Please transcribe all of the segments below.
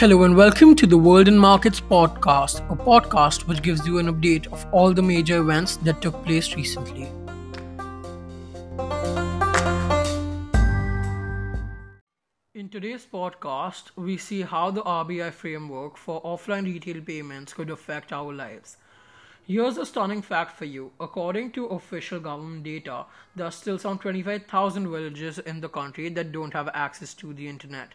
Hello and welcome to the World in Markets podcast, a podcast which gives you an update of all the major events that took place recently. In today's podcast, we see how the RBI framework for offline retail payments could affect our lives. Here's a stunning fact for you. According to official government data, there are still some 25,000 villages in the country that don't have access to the internet.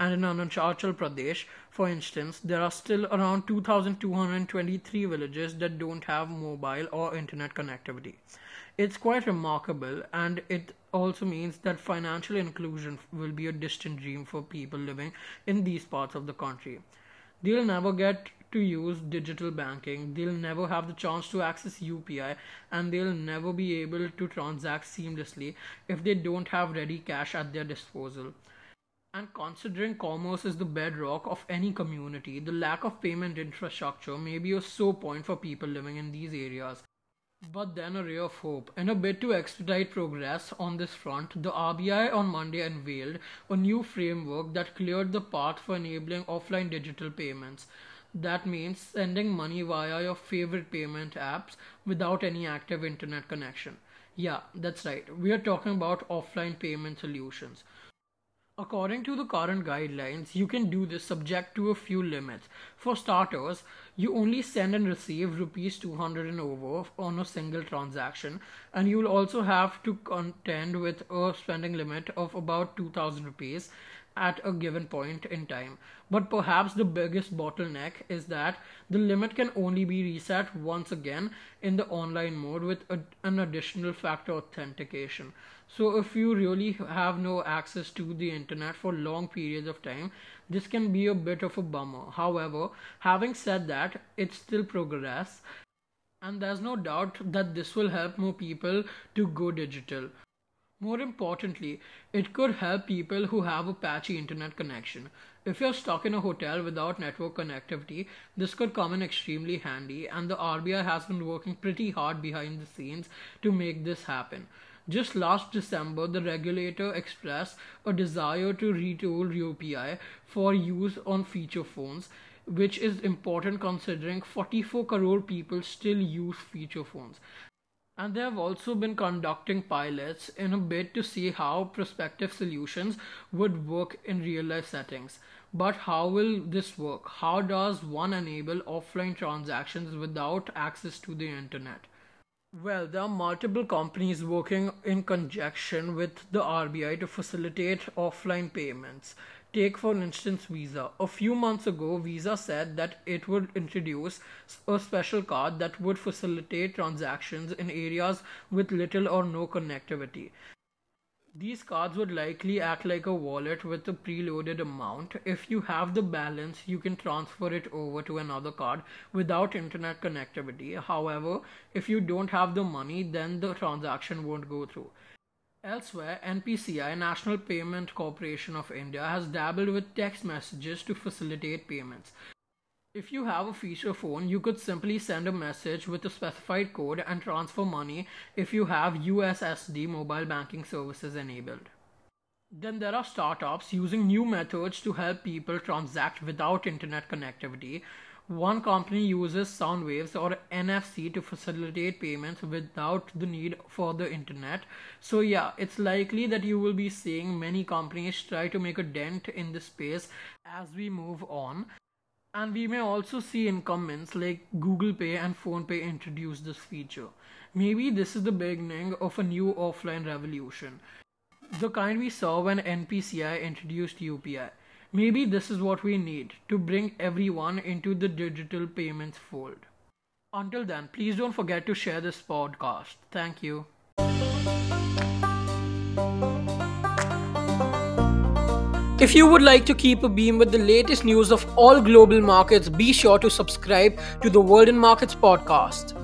And in Arunachal Pradesh, for instance, there are still around 2,223 villages that don't have mobile or internet connectivity. It's quite remarkable, and it also means that financial inclusion will be a distant dream for people living in these parts of the country. They'll never get to use digital banking, they'll never have the chance to access UPI, and they'll never be able to transact seamlessly if they don't have ready cash at their disposal. And considering commerce is the bedrock of any community, the lack of payment infrastructure may be a sore point for people living in these areas. But then a ray of hope. In a bid to expedite progress on this front, the RBI on Monday unveiled a new framework that cleared the path for enabling offline digital payments. That means sending money via your favorite payment apps without any active internet connection. Yeah, that's right. We are talking about offline payment solutions. According to the current guidelines, you can do this subject to a few limits. For starters, you only send and receive rupees 200 and over on a single transaction, and you will also have to contend with a spending limit of about 2000 rupees at a given point in time. But perhaps the biggest bottleneck is that the limit can only be reset once again in the online mode with a, an additional factor authentication. So if you really have no access to the internet for long periods of time, this can be a bit of a bummer. However, having said that, it's still progress and there's no doubt that this will help more people to go digital. More importantly, it could help people who have a patchy internet connection. If you're stuck in a hotel without network connectivity, this could come in extremely handy, and the RBI has been working pretty hard behind the scenes to make this happen. Just last December, the regulator expressed a desire to retool UPI for use on feature phones, which is important considering 44 crore people still use feature phones. And they have also been conducting pilots in a bid to see how prospective solutions would work in real life settings. But how will this work? How does one enable offline transactions without access to the internet? Well, there are multiple companies working in conjunction with the RBI to facilitate offline payments. Take, for instance, Visa. A few months ago, Visa said that it would introduce a special card that would facilitate transactions in areas with little or no connectivity. These cards would likely act like a wallet with a preloaded amount. If you have the balance, you can transfer it over to another card without internet connectivity. However, if you don't have the money, then the transaction won't go through. Elsewhere, NPCI, National Payment Corporation of India, has dabbled with text messages to facilitate payments. If you have a feature phone, you could simply send a message with a specified code and transfer money if you have USSD mobile banking services enabled. Then there are startups using new methods to help people transact without internet connectivity. One company uses sound waves or NFC to facilitate payments without the need for the internet. So, yeah, it's likely that you will be seeing many companies try to make a dent in this space as we move on. And we may also see incumbents like Google Pay and PhonePe introduce this feature. Maybe this is the beginning of a new offline revolution. The kind we saw when NPCI introduced UPI. Maybe this is what we need to bring everyone into the digital payments fold. Until then, please don't forget to share this podcast. Thank you. If you would like to keep a beam with the latest news of all global markets, be sure to subscribe to the World in Markets podcast.